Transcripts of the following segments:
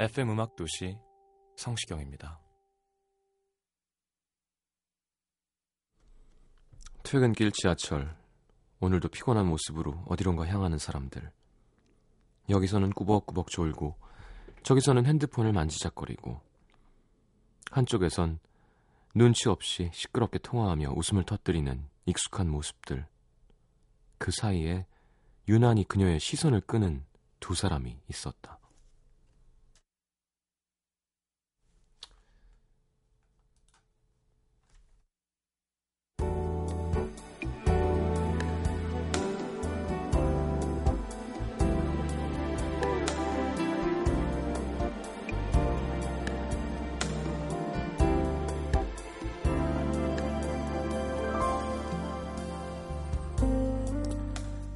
FM 음악 도시 성시경입니다. 퇴근길 지하철. 오늘도 피곤한 모습으로 어디론가 향하는 사람들. 여기서는 꾸벅꾸벅 졸고 저기서는 핸드폰을 만지작거리고 한쪽에선 눈치 없이 시끄럽게 통화하며 웃음을 터뜨리는 익숙한 모습들. 그 사이에 유난히 그녀의 시선을 끄는 두 사람이 있었다.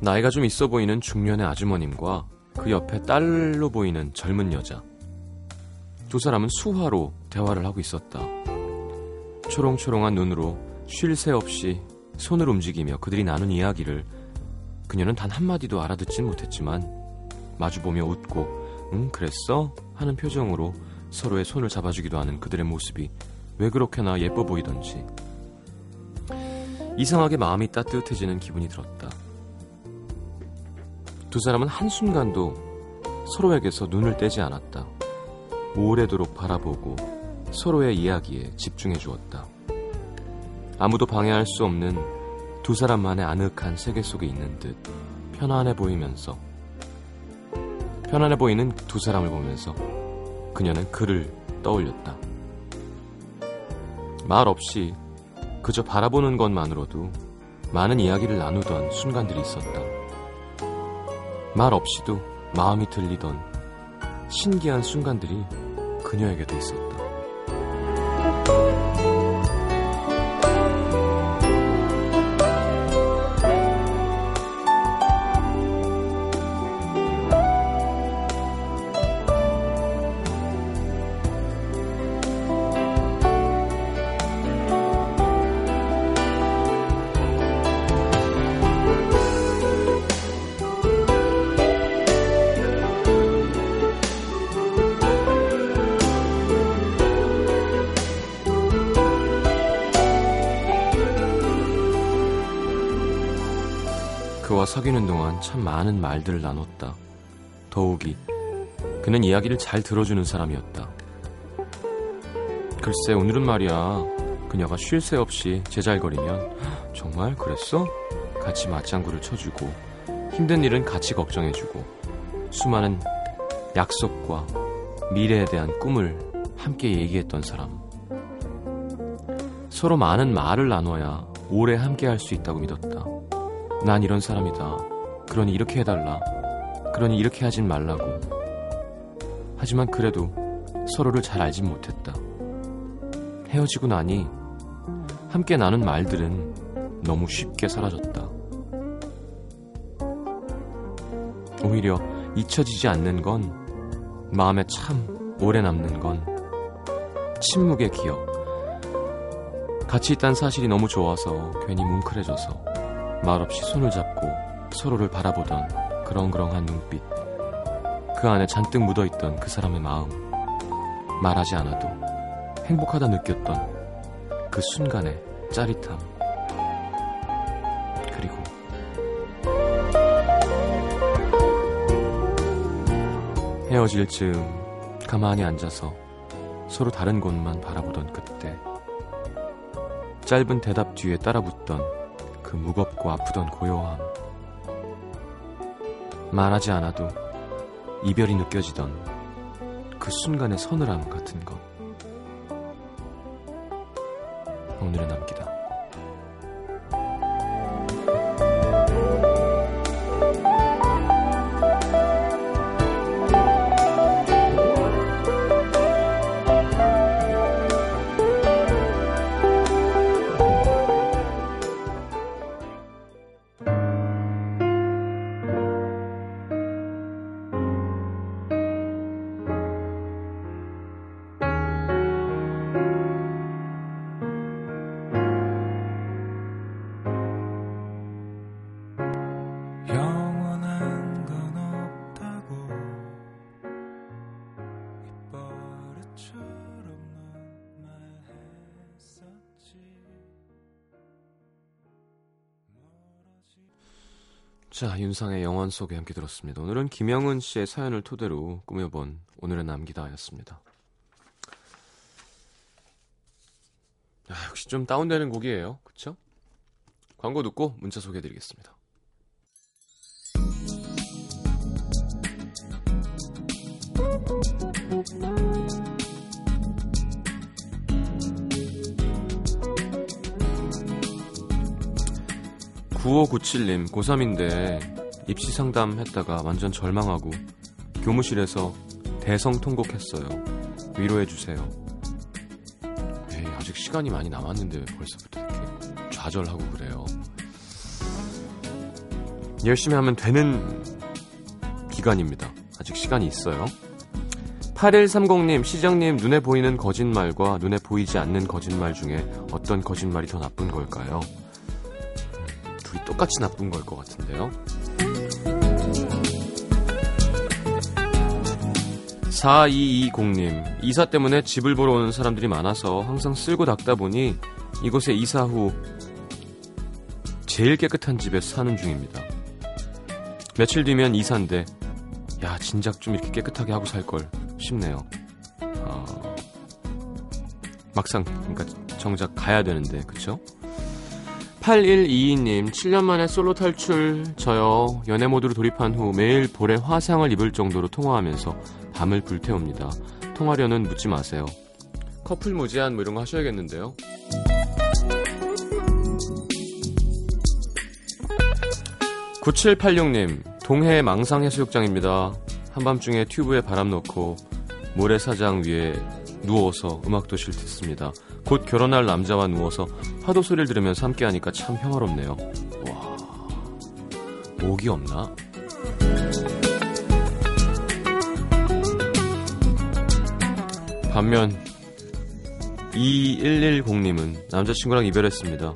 나이가 좀 있어 보이는 중년의 아주머님과 그 옆에 딸로 보이는 젊은 여자. 두 사람은 수화로 대화를 하고 있었다. 초롱초롱한 눈으로 쉴 새 없이 손을 움직이며 그들이 나눈 이야기를 그녀는 단 한마디도 알아듣진 못했지만 마주보며 웃고 응 그랬어? 하는 표정으로 서로의 손을 잡아주기도 하는 그들의 모습이 왜 그렇게나 예뻐 보이던지 이상하게 마음이 따뜻해지는 기분이 들었다. 두 사람은 한순간도 서로에게서 눈을 떼지 않았다. 오래도록 바라보고 서로의 이야기에 집중해 주었다. 아무도 방해할 수 없는 두 사람만의 아늑한 세계 속에 있는 듯 편안해 보이면서 편안해 보이는 두 사람을 보면서 그녀는 그를 떠올렸다. 말 없이 그저 바라보는 것만으로도 많은 이야기를 나누던 순간들이 있었다. 말 없이도 마음이 들리던 신기한 순간들이 그녀에게도 있었다. 사귀는 동안 참 많은 말들을 나눴다. 더욱이 그는 이야기를 잘 들어주는 사람이었다. 글쎄 오늘은 말이야 그녀가 쉴 새 없이 제잘거리면 정말 그랬어? 같이 맞장구를 쳐주고 힘든 일은 같이 걱정해주고 수많은 약속과 미래에 대한 꿈을 함께 얘기했던 사람. 서로 많은 말을 나눠야 오래 함께 할 수 있다고 믿었다. 난 이런 사람이다. 그러니 이렇게 해달라. 그러니 이렇게 하진 말라고. 하지만 그래도 서로를 잘 알진 못했다. 헤어지고 나니 함께 나눈 말들은 너무 쉽게 사라졌다. 오히려 잊혀지지 않는 건 마음에 참 오래 남는 건 침묵의 기억. 같이 있다는 사실이 너무 좋아서 괜히 뭉클해져서 말없이 손을 잡고 서로를 바라보던 그렁그렁한 눈빛. 그 안에 잔뜩 묻어있던 그 사람의 마음. 말하지 않아도 행복하다 느꼈던 그 순간의 짜릿함. 그리고 헤어질 즈음 가만히 앉아서 서로 다른 곳만 바라보던 그때 짧은 대답 뒤에 따라붙던 그 무겁고 아프던 고요함 말하지 않아도 이별이 느껴지던 그 순간의 서늘함 같은 것. 오늘의 남기다. 자, 윤상의 영원 속에 함께 들었습니다. 오늘은 김영은 씨의 사연을 토대로 꾸며본 오늘의 남기다였습니다. 아, 역시 좀 다운되는 곡이에요. 그쵸? 광고 듣고 문자 소개해드리겠습니다. (9597님) 고3인데 입시 상담 했다가 완전 절망하고 교무실에서 대성 통곡했어요. 위로해주세요. 에이 아직 시간이 많이 남았는데 벌써부터 이렇게 좌절하고 그래요. 열심히 하면 되는 기간입니다. 아직 시간이 있어요. 8130님, 시장님, 눈에 보이는 거짓말과 눈에 보이지 않는 거짓말 중에 어떤 거짓말이 더 나쁜 걸까요? 음, 둘이 똑같이 나쁜 걸 것 같은데요. 4220님, 이사 때문에 집을 보러 오는 사람들이 많아서 항상 쓸고 닦다 보니 이곳에 이사 후 제일 깨끗한 집에서 사는 중입니다. 며칠 뒤면 이사인데, 야, 진작 좀 이렇게 깨끗하게 하고 살 걸 싶네요. 어, 막상, 그러니까 정작 가야 되는데, 그쵸? 8122님, 7년 만에 솔로 탈출, 저요. 연애 모드로 돌입한 후 매일 볼에 화상을 입을 정도로 통화하면서 밤을 불태웁니다. 통화료는 묻지 마세요. 커플 무제한 뭐 이런 거 하셔야겠는데요. (9786님) 동해 망상해수욕장입니다 한밤중에 튜브에 바람 넣고 모래사장 위에 누워서 음악도 실 듣습니다 곧 결혼할 남자와 누워서 파도 소리를 들으면서 함께 하니까 참 평화롭네요 와 목이 없나? 반면 2110님은 남자친구랑 이별했습니다.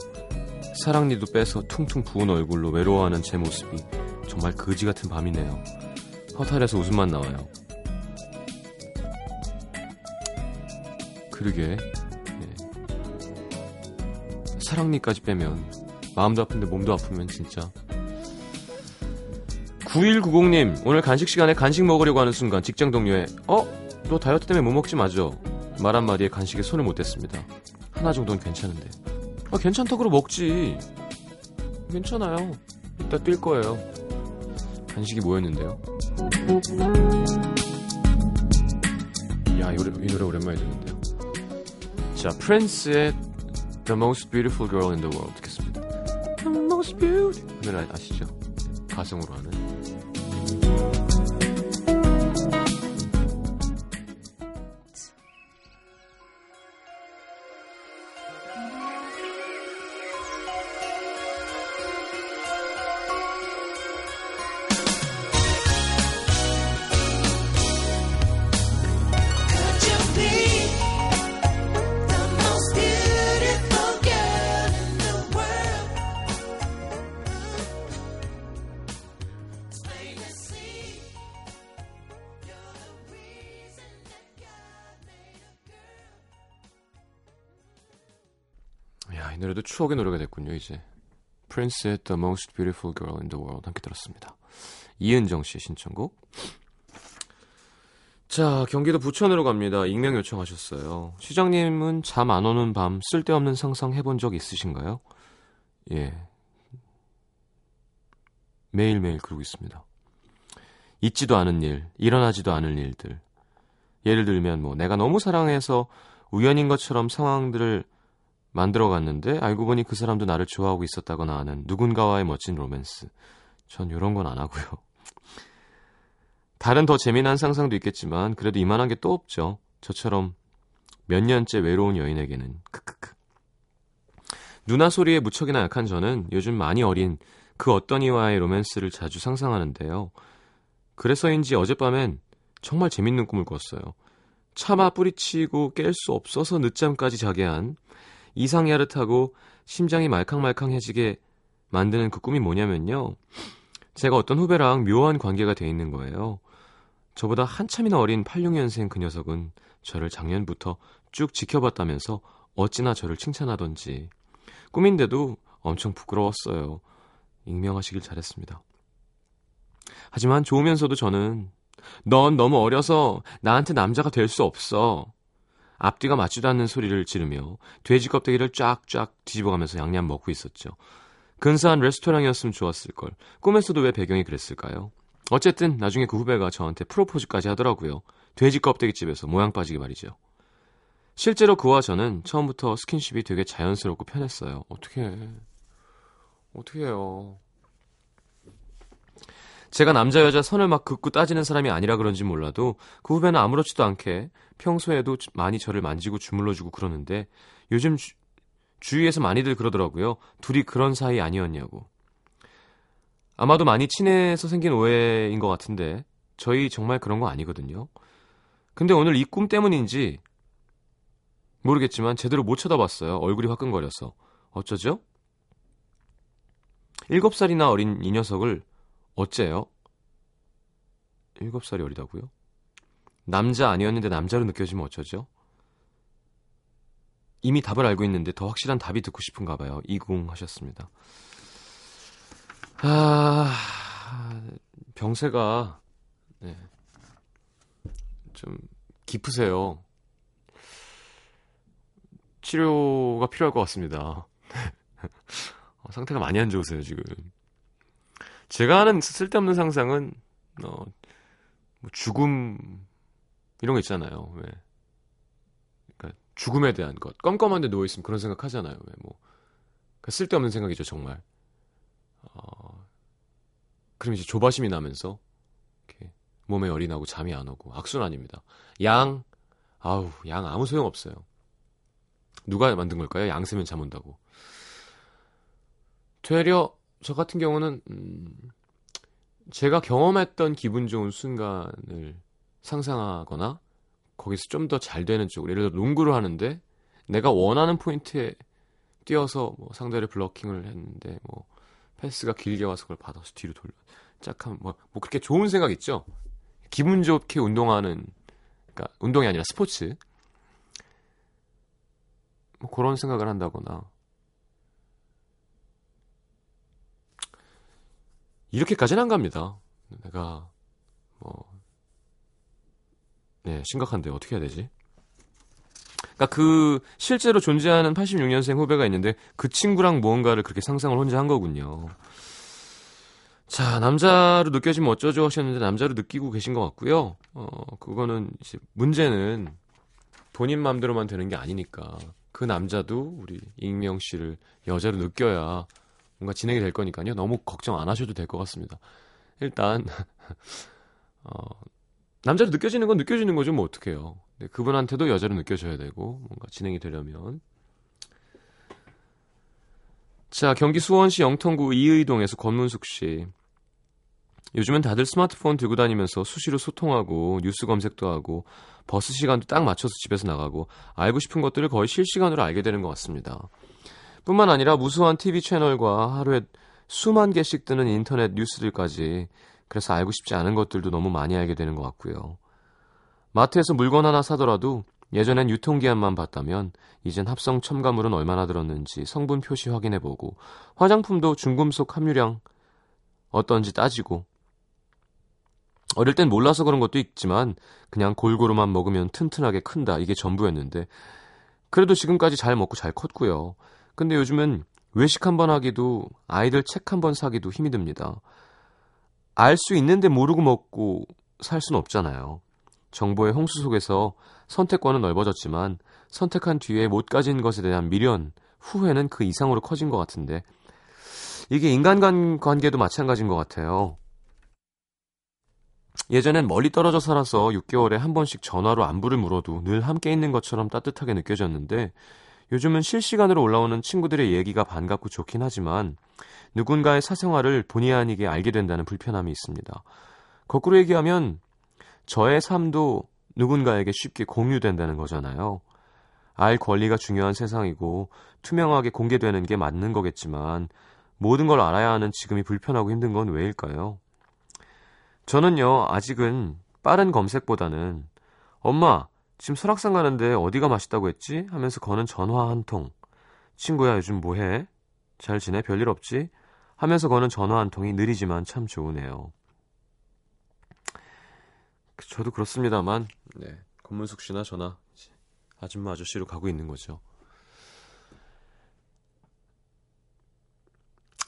사랑니도 빼서 퉁퉁 부은 얼굴로 외로워하는 제 모습이 정말 거지 같은 밤이네요. 허탈해서 웃음만 나와요. 그러게 네. 사랑니까지 빼면 마음도 아픈데 몸도 아프면 진짜 9190님 오늘 간식 시간에 간식 먹으려고 하는 순간 직장 동료의 어? 너 다이어트 때문에 못 먹지 마죠? 말 한마디에 간식에 손을 못 댔습니다. 하나 정도는 괜찮은데. 아, 괜찮다고 먹지. 괜찮아요. 이따 뛸 거예요. 간식이 뭐였는데요? 야, 이 노래, 이 노래 오랜만에 듣는데요. 자, 프랜스의 The Most Beautiful Girl in the World 듣겠습니다. The Most Beautiful. 이 노래 아시죠? 가성으로 하는. 이 노래도 추억의 노래가 됐군요, 이제. 프린스의 The Most Beautiful Girl in the World 함께 들었습니다. 이은정 씨의 신청곡. 자, 경기도 부천으로 갑니다. 익명 요청하셨어요. 시장님은 잠 안 오는 밤 쓸데없는 상상 해본 적 있으신가요? 예. 매일매일 그러고 있습니다. 있지도 않은 일, 일어나지도 않을 일들. 예를 들면 뭐 내가 너무 사랑해서 우연인 것처럼 상황들을 만들어 갔는데 알고 보니 그 사람도 나를 좋아하고 있었다거나 하는 누군가와의 멋진 로맨스. 전 이런 건 안 하고요. 다른 더 재미난 상상도 있겠지만 그래도 이만한 게 또 없죠. 저처럼 몇 년째 외로운 여인에게는 크크크. 누나 소리에 무척이나 약한 저는 요즘 많이 어린 그 어떤 이와의 로맨스를 자주 상상하는데요. 그래서인지 어젯밤엔 정말 재밌는 꿈을 꿨어요. 차마 뿌리치고 깰 수 없어서 늦잠까지 자게 한 이상 야릇하고 심장이 말캉말캉해지게 만드는 그 꿈이 뭐냐면요. 제가 어떤 후배랑 묘한 관계가 돼 있는 거예요. 저보다 한참이나 어린 86년생 그 녀석은 저를 작년부터 쭉 지켜봤다면서 어찌나 저를 칭찬하던지 꿈인데도 엄청 부끄러웠어요. 익명하시길 잘했습니다. 하지만 좋으면서도 저는 넌 너무 어려서 나한테 남자가 될 수 없어. 앞뒤가 맞지도 않는 소리를 지르며 돼지 껍데기를 쫙쫙 뒤집어가면서 양념 먹고 있었죠. 근사한 레스토랑이었으면 좋았을 걸. 꿈에서도 왜 배경이 그랬을까요? 어쨌든 나중에 그 후배가 저한테 프로포즈까지 하더라고요. 돼지 껍데기 집에서 모양 빠지게 말이죠. 실제로 그와 저는 처음부터 스킨십이 되게 자연스럽고 편했어요. 어떻게 해? 어떻게 해요? 제가 남자 여자 선을 막 긋고 따지는 사람이 아니라 그런지 몰라도 그 후배는 아무렇지도 않게 평소에도 많이 저를 만지고 주물러주고 그러는데 요즘 주, 주위에서 많이들 그러더라고요. 둘이 그런 사이 아니었냐고. 아마도 많이 친해서 생긴 오해인 것 같은데 저희 정말 그런 거 아니거든요. 근데 오늘 이 꿈 때문인지 모르겠지만 제대로 못 쳐다봤어요. 얼굴이 화끈거려서. 어쩌죠? 일곱 살이나 어린 이 녀석을 어째요? 일곱 살이 어리다고요? 남자 아니었는데 남자로 느껴지면 어쩌죠? 이미 답을 알고 있는데 더 확실한 답이 듣고 싶은가 봐요. 이궁하셨습니다. 아, 병세가 네. 좀 깊으세요. 치료가 필요할 것 같습니다. 어, 상태가 많이 안 좋으세요, 지금. 제가 하는 쓸데없는 상상은, 어, 뭐 죽음, 이런 거 있잖아요. 왜. 그러니까 죽음에 대한 것. 껌껌한데 누워 있으면 그런 생각 하잖아요. 왜, 뭐. 그러니까 쓸데없는 생각이죠, 정말. 어, 그럼 이제 조바심이 나면서, 이렇게 몸에 열이 나고 잠이 안 오고, 악순환입니다. 양, 아우, 양 아무 소용 없어요. 누가 만든 걸까요? 양 쓰면 잠 온다고. 되려 저 같은 경우는 음, 제가 경험했던 기분 좋은 순간을 상상하거나 거기서 좀 더 잘 되는 쪽으로 예를 들어 농구를 하는데 내가 원하는 포인트에 뛰어서 뭐 상대를 블러킹을 했는데 뭐 패스가 길게 와서 그걸 받아서 뒤로 돌려 짝하면 뭐, 뭐 그렇게 좋은 생각 있죠? 기분 좋게 운동하는 그러니까 운동이 아니라 스포츠. 뭐 그런 생각을 한다거나 이렇게까지는 안 갑니다. 내가 뭐 네, 심각한데 어떻게 해야 되지? 그러니까 그 실제로 존재하는 86년생 후배가 있는데 그 친구랑 무언가를 그렇게 상상을 혼자 한 거군요. 자, 남자로 느껴지면 어쩌죠 하셨는데 남자로 느끼고 계신 것 같고요. 어, 그거는 이제 문제는 본인 마음대로만 되는 게 아니니까 그 남자도 우리 익명 씨를 여자로 느껴야 뭔가 진행이 될 거니까요. 너무 걱정 안 하셔도 될 것 같습니다. 일단 어, 남자로 느껴지는 건 느껴지는 거죠. 뭐 어떡해요. 네, 그분한테도 여자로 느껴져야 되고 뭔가 진행이 되려면 자 경기 수원시 영통구 이의동에서 권문숙 씨 요즘은 다들 스마트폰 들고 다니면서 수시로 소통하고 뉴스 검색도 하고 버스 시간도 딱 맞춰서 집에서 나가고 알고 싶은 것들을 거의 실시간으로 알게 되는 것 같습니다. 뿐만 아니라 무수한 TV 채널과 하루에 수만 개씩 뜨는 인터넷 뉴스들까지 그래서 알고 싶지 않은 것들도 너무 많이 알게 되는 것 같고요. 마트에서 물건 하나 사더라도 예전엔 유통기한만 봤다면 이젠 합성 첨가물은 얼마나 들었는지 성분 표시 확인해보고 화장품도 중금속 함유량 어떤지 따지고 어릴 땐 몰라서 그런 것도 있지만 그냥 골고루만 먹으면 튼튼하게 큰다 이게 전부였는데 그래도 지금까지 잘 먹고 잘 컸고요. 근데 요즘은 외식 한 번 하기도 아이들 책 한 번 사기도 힘이 듭니다. 알 수 있는데 모르고 먹고 살 수는 없잖아요. 정보의 홍수 속에서 선택권은 넓어졌지만 선택한 뒤에 못 가진 것에 대한 미련, 후회는 그 이상으로 커진 것 같은데 이게 인간간 관계도 마찬가지인 것 같아요. 예전엔 멀리 떨어져 살아서 6개월에 한 번씩 전화로 안부를 물어도 늘 함께 있는 것처럼 따뜻하게 느껴졌는데 요즘은 실시간으로 올라오는 친구들의 얘기가 반갑고 좋긴 하지만 누군가의 사생활을 본의 아니게 알게 된다는 불편함이 있습니다. 거꾸로 얘기하면 저의 삶도 누군가에게 쉽게 공유된다는 거잖아요. 알 권리가 중요한 세상이고 투명하게 공개되는 게 맞는 거겠지만 모든 걸 알아야 하는 지금이 불편하고 힘든 건 왜일까요? 저는요, 아직은 빠른 검색보다는 엄마, 지금 설악산 가는데 어디가 맛있다고 했지? 하면서 거는 전화 한 통. 친구야, 요즘 뭐해? 잘 지내? 별일 없지? 하면서 거는 전화 한 통이 느리지만 참 좋으네요. 저도 그렇습니다만, 네. 권문숙 씨나 저나 아줌마 아저씨로 가고 있는 거죠.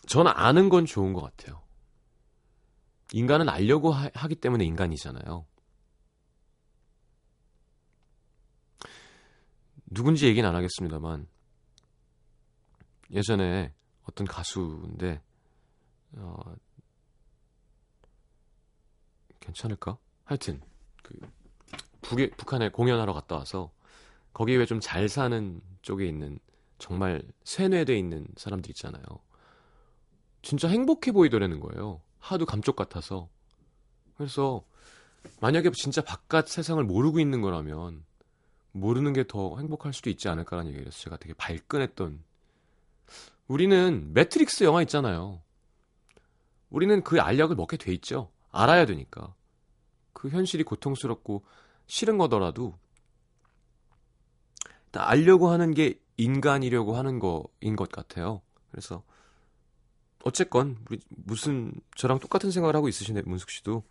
저는 아는 건 좋은 것 같아요. 인간은 알려고 하, 기 때문에 인간이잖아요. 누군지 얘기는 안 하겠습니다만 예전에 어떤 가수인데 어, 괜찮을까? 하여튼 그 북에 북한에 공연하러 갔다 와서 거기 왜 좀 잘 사는 쪽에 있는 정말 세뇌돼 있는 사람들 있잖아요. 진짜 행복해 보이더라는 거예요. 하도 감쪽 같아서. 그래서 만약에 진짜 바깥 세상을 모르고 있는 거라면 모르는 게 더 행복할 수도 있지 않을까라는 얘기를 해서 제가 되게 발끈했던 우리는 매트릭스 영화 있잖아요. 우리는 그 알약을 먹게 돼 있죠. 알아야 되니까. 그 현실이 고통스럽고 싫은 거더라도 다 알려고 하는 게 인간이려고 하는 거인 것 같아요. 그래서 어쨌건 우리 무슨 저랑 똑같은 생각을 하고 있으신 문숙 씨도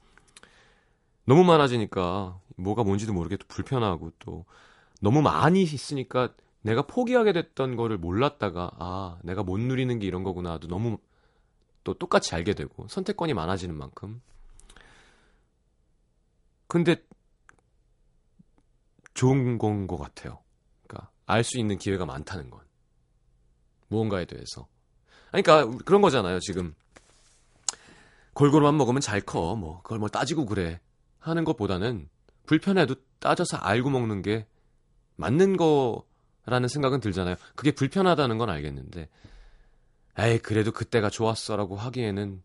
너무 많아지니까 뭐가 뭔지도 모르게 또 불편하고 또 너무 많이 있으니까 내가 포기하게 됐던 거를 몰랐다가 아 내가 못 누리는 게 이런 거구나도 너무 또 똑같이 알게 되고 선택권이 많아지는 만큼 근데 좋은 건 것 같아요. 그러니까 알 수 있는 기회가 많다는 건 무언가에 대해서 그러니까 그런 거잖아요. 지금 골고루만 먹으면 잘 커. 뭐 그걸 뭐 따지고 그래 하는 것보다는 불편해도 따져서 알고 먹는 게 맞는 거라는 생각은 들잖아요. 그게 불편하다는 건 알겠는데, 에이 그래도 그때가 좋았어라고 하기에는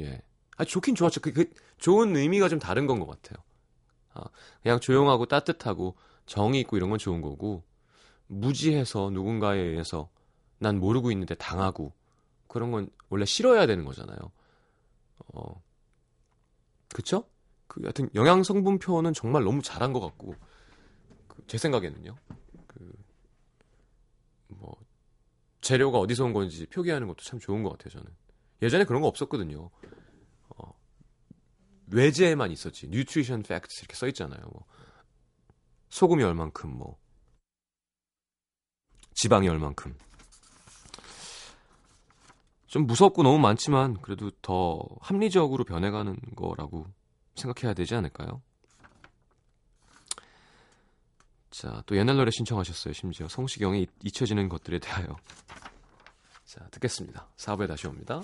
예, 아 좋긴 좋았죠. 그, 그 좋은 의미가 좀 다른 건 것 같아요. 아, 그냥 조용하고 따뜻하고 정이 있고 이런 건 좋은 거고 무지해서 누군가에 의해서 난 모르고 있는데 당하고 그런 건 원래 싫어야 되는 거잖아요. 어, 그쵸? 그 하여튼 영양 성분표는 정말 너무 잘한 것 같고 그, 제 생각에는요. 그 뭐 재료가 어디서 온 건지 표기하는 것도 참 좋은 것 같아요. 저는 예전에 그런 거 없었거든요. 어, 외제에만 있었지. nutrition fact 이렇게 써 있잖아요. 뭐 소금이 얼만큼 뭐 지방이 얼만큼 좀 무섭고 너무 많지만 그래도 더 합리적으로 변해가는 거라고 생각해야 되지 않을까요? 자, 또 옛날 노래 신청하셨어요. 심지어 성시경의 잊혀지는 것들에 대하여. 자, 듣겠습니다. 4부에 다시 옵니다.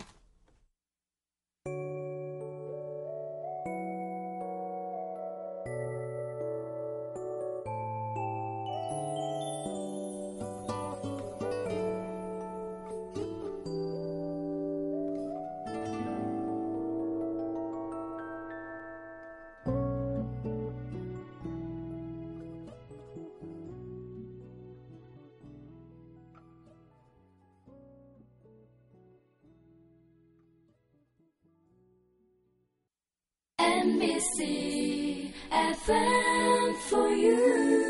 NBC FM for you.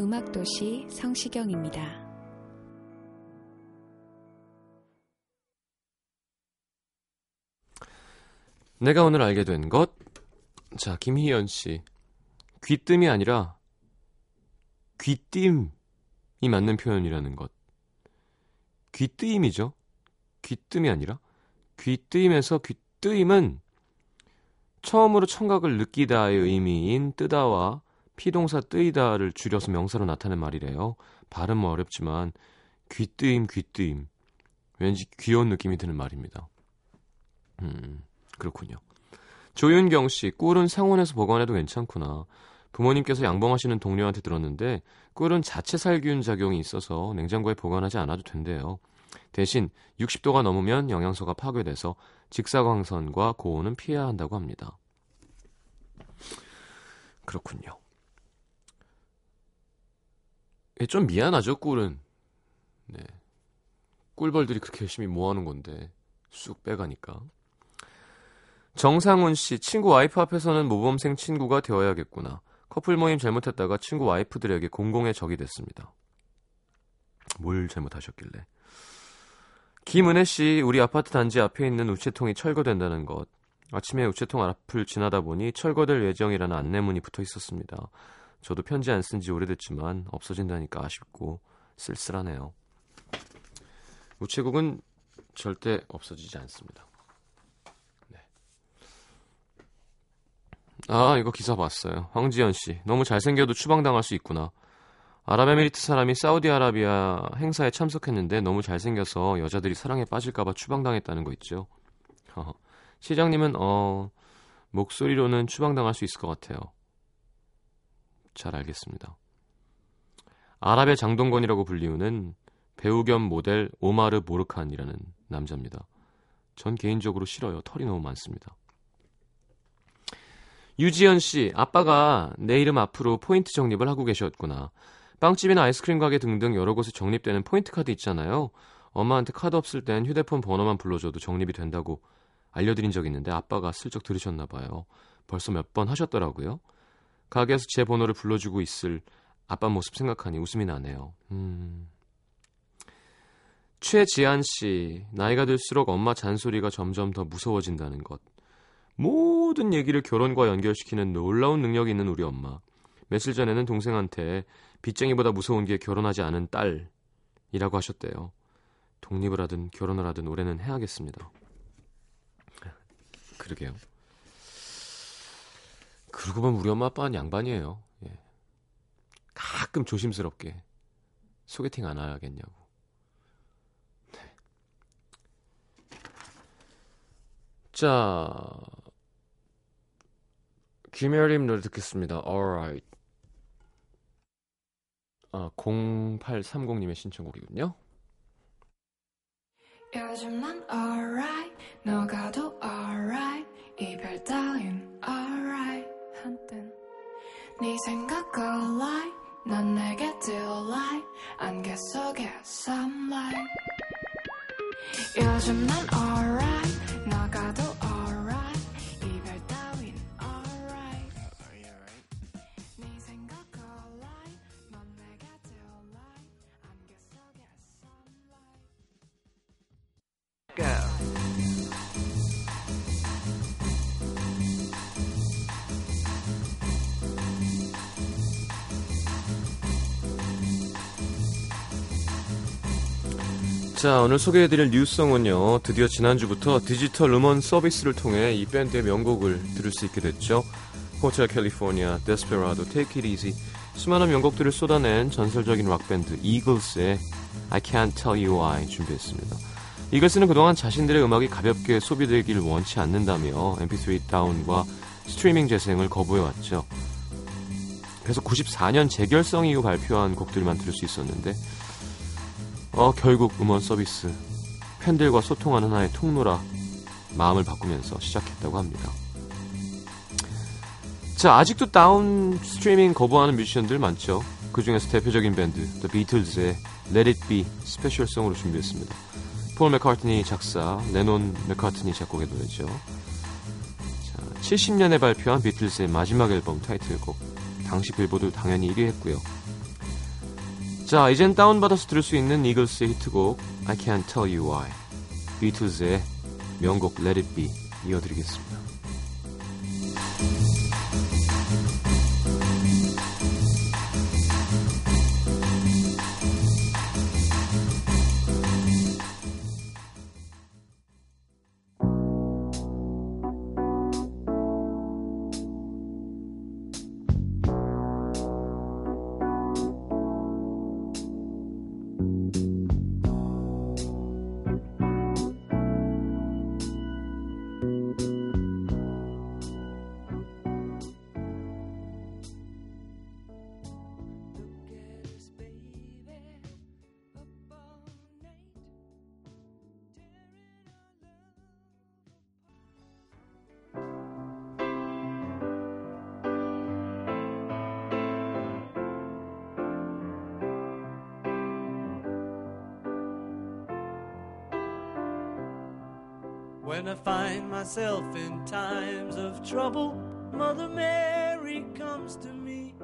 음악도시 성시경입니다. 내가 오늘 알게 된 것. 자, 김희연 씨. 귀뜸이 아니라 귀띔이 맞는 표현이라는 것. 귀뜨임이죠. 귀뜸이 아니라 귀뜨임에서 귀뜨임은 처음으로 청각을 느끼다의 의미인 뜨다와 피동사 뜨이다를 줄여서 명사로 나타낸 말이래요. 발음은 어렵지만 귀뜨임 귀뜨임 왠지 귀여운 느낌이 드는 말입니다. 음. 그렇군요. 조윤경 씨, 꿀은 상온에서 보관해도 괜찮구나. 부모님께서 양봉하시는 동료한테 들었는데 꿀은 자체 살균 작용이 있어서 냉장고에 보관하지 않아도 된대요. 대신 60도가 넘으면 영양소가 파괴돼서 직사광선과 고온은 피해야 한다고 합니다. 그렇군요. 예, 좀 미안하죠, 꿀은. 네. 꿀벌들이 그렇게 열심히 모아놓은 건데 쑥 빼가니까. 정상훈 씨, 친구 와이프 앞에서는 모범생 친구가 되어야겠구나. 커플 모임 잘못했다가 친구 와이프들에게 공공의 적이 됐습니다. 뭘 잘못하셨길래. 김은혜 씨, 우리 아파트 단지 앞에 있는 우체통이 철거된다는 것. 아침에 우체통 앞을 지나다 보니 철거될 예정이라는 안내문이 붙어 있었습니다. 저도 편지 안 쓴 지 오래됐지만 없어진다니까 아쉽고 쓸쓸하네요. 우체국은 절대 없어지지 않습니다. 아, 이거 기사 봤어요. 황지연 씨. 너무 잘생겨도 추방당할 수 있구나. 아랍에미리트 사람이 사우디아라비아 행사에 참석했는데 너무 잘생겨서 여자들이 사랑에 빠질까봐 추방당했다는 거 있죠. 시장님은, 어, 목소리로는 추방당할 수 있을 것 같아요. 잘 알겠습니다. 아랍의 장동건이라고 불리우는 배우 겸 모델 오마르 모르칸이라는 남자입니다. 전 개인적으로 싫어요. 털이 너무 많습니다. 유지연 씨, 아빠가 내 이름 앞으로 포인트 적립을 하고 계셨구나. 빵집이나 아이스크림 가게 등등 여러 곳에 적립되는 포인트 카드 있잖아요. 엄마한테 카드 없을 땐 휴대폰 번호만 불러줘도 적립이 된다고 알려드린 적 있는데 아빠가 슬쩍 들으셨나 봐요. 벌써 몇 번 하셨더라고요. 가게에서 제 번호를 불러주고 있을 아빠 모습 생각하니 웃음이 나네요. 음. 최지한 씨, 나이가 들수록 엄마 잔소리가 점점 더 무서워진다는 것. 모든 얘기를 결혼과 연결시키는 놀라운 능력이 있는 우리 엄마. 며칠 전에는 동생한테 빚쟁이보다 무서운 게 결혼하지 않은 딸이라고 하셨대요. 독립을 하든 결혼을 하든 올해는 해야겠습니다. 그러게요. 그러고 보면 우리 엄마 아빠는 양반이에요. 예. 가끔 조심스럽게 소개팅 안 하겠냐고. 네. 자, 김혜림 노래 듣겠습니다. Alright. 아, 0830님의 신청곡이군요. 요즘 난 alright 너가도 alright 이별 따윈 alright 한땐 네 생각을 like 난 내게 delight 안개 속에 sunlight 요즘 난 alright 자, 오늘 소개해드릴 news song은요, 드디어 지난주부터 디지털 음원 서비스를 통해 이 밴드의 명곡을 들을 수 있게 됐죠. Hotel California, Desperado, Take It Easy, 수많은 명곡들을 쏟아낸 전설적인 락밴드 이글스의 I Can't Tell You Why 준비했습니다. 이글스는 그동안 자신들의 음악이 가볍게 소비되길 원치 않는다며 mp3 다운과 스트리밍 재생을 거부해왔죠. 그래서 94년 재결성 이후 발표한 곡들만 들을 수 있었는데 어, 결국 음원 서비스 팬들과 소통하는 하나의 통로라 마음을 바꾸면서 시작했다고 합니다. 자, 아직도 다운 스트리밍 거부하는 뮤지션들 많죠. 그 중에서 대표적인 밴드, The Beatles의 Let It Be special song으로 준비했습니다. 폴 맥카트니 작사, 레논 맥카트니 작곡의 노래죠. 자, 70년에 발표한 비틀스의 마지막 앨범 타이틀곡. 당시 빌보드 당연히 1위 했고요. 자, 이젠 다운받아서 들을 수 있는 이글스의 히트곡 I Can't Tell You Why. 비틀즈의 명곡 Let It Be 이어드리겠습니다. When I find myself in times of trouble, Mother Mary comes to me,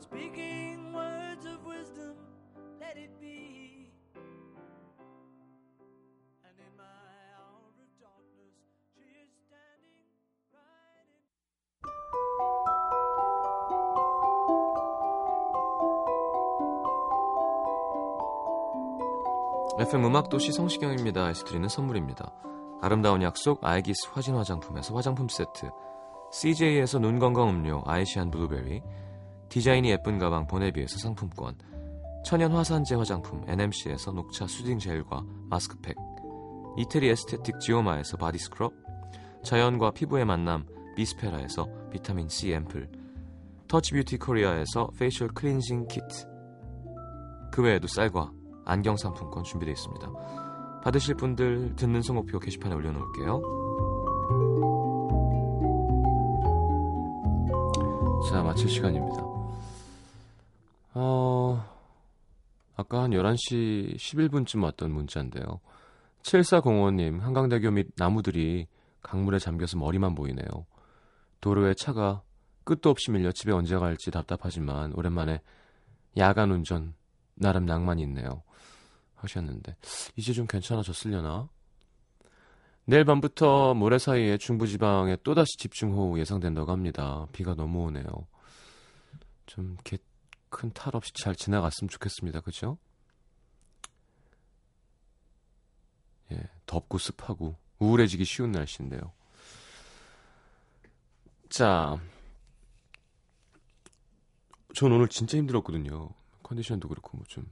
speaking words of wisdom, let it be. And in my hour of darkness, she is standing right in. FM 음악도시 성시경입니다. 에서 드리는 선물입니다. 아름다운 약속 아이기스 화진 화장품에서 화장품 세트 CJ에서 눈 건강 음료 아이시안 블루베리 디자인이 예쁜 가방 보네비에서 상품권 천연 화산재 화장품 NMC에서 녹차 soothing 젤과 마스크팩 이태리 aesthetic 지오마에서 body scrub 자연과 피부의 만남 비스페라에서 비타민 C 앰플 터치 뷰티 코리아에서 facial cleansing kit 그 외에도 쌀과 안경 상품권 준비되어 있습니다. 받으실 분들 듣는 성목표 게시판에 올려놓을게요. 자, 마칠 시간입니다. 어, 아까 한 11시 11분쯤 왔던 문자인데요. 7405님, 한강대교 밑 나무들이 강물에 잠겨서 머리만 보이네요. 도로에 차가 끝도 없이 밀려 집에 언제 갈지 답답하지만 오랜만에 야간 운전 나름 낭만이 있네요. 하셨는데 이제 좀 괜찮아졌으려나? 내일 밤부터 모레 사이에 중부지방에 또다시 집중호우 예상된다고 합니다. 비가 너무 오네요. 좀 이렇게 큰 탈 없이 잘 지나갔으면 좋겠습니다. 그죠? 예, 덥고 습하고 우울해지기 쉬운 날씨인데요. 자, 전 오늘 진짜 힘들었거든요. 컨디션도 그렇고 뭐 좀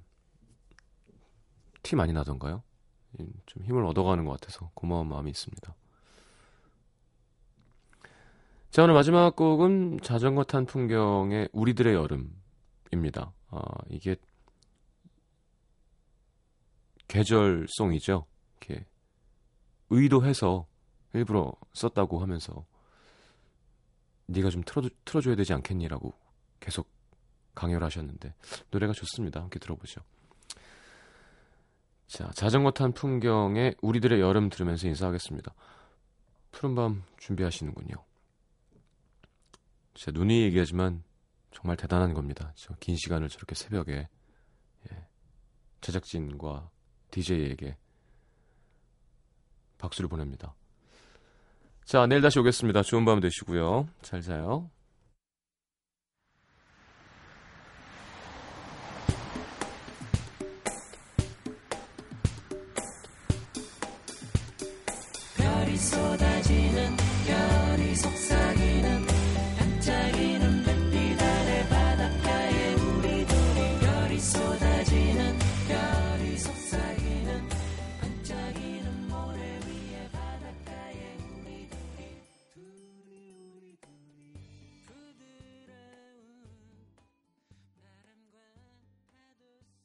티 많이 나던가요? 음, 좀 힘을 얻어가는 것 같아서 고마운 마음이 있습니다. 자, 오늘 마지막 곡은 자전거 탄 풍경의 우리들의 여름입니다. 아, 이게 계절송이죠. 이렇게 의도해서 일부러 썼다고 하면서 네가 좀 틀어, 틀어줘야 되지 않겠니라고 계속 강요를 하셨는데 노래가 좋습니다. 함께 들어보죠. 자, 자전거 탄 풍경에 우리들의 여름 들으면서 인사하겠습니다. 푸른밤 준비하시는군요. 제 눈이 얘기하지만 정말 대단한 겁니다. 저 긴 시간을 저렇게 새벽에 예, 제작진과 DJ에게 박수를 보냅니다. 자, 내일 다시 오겠습니다. 좋은 밤 되시고요. 잘 자요.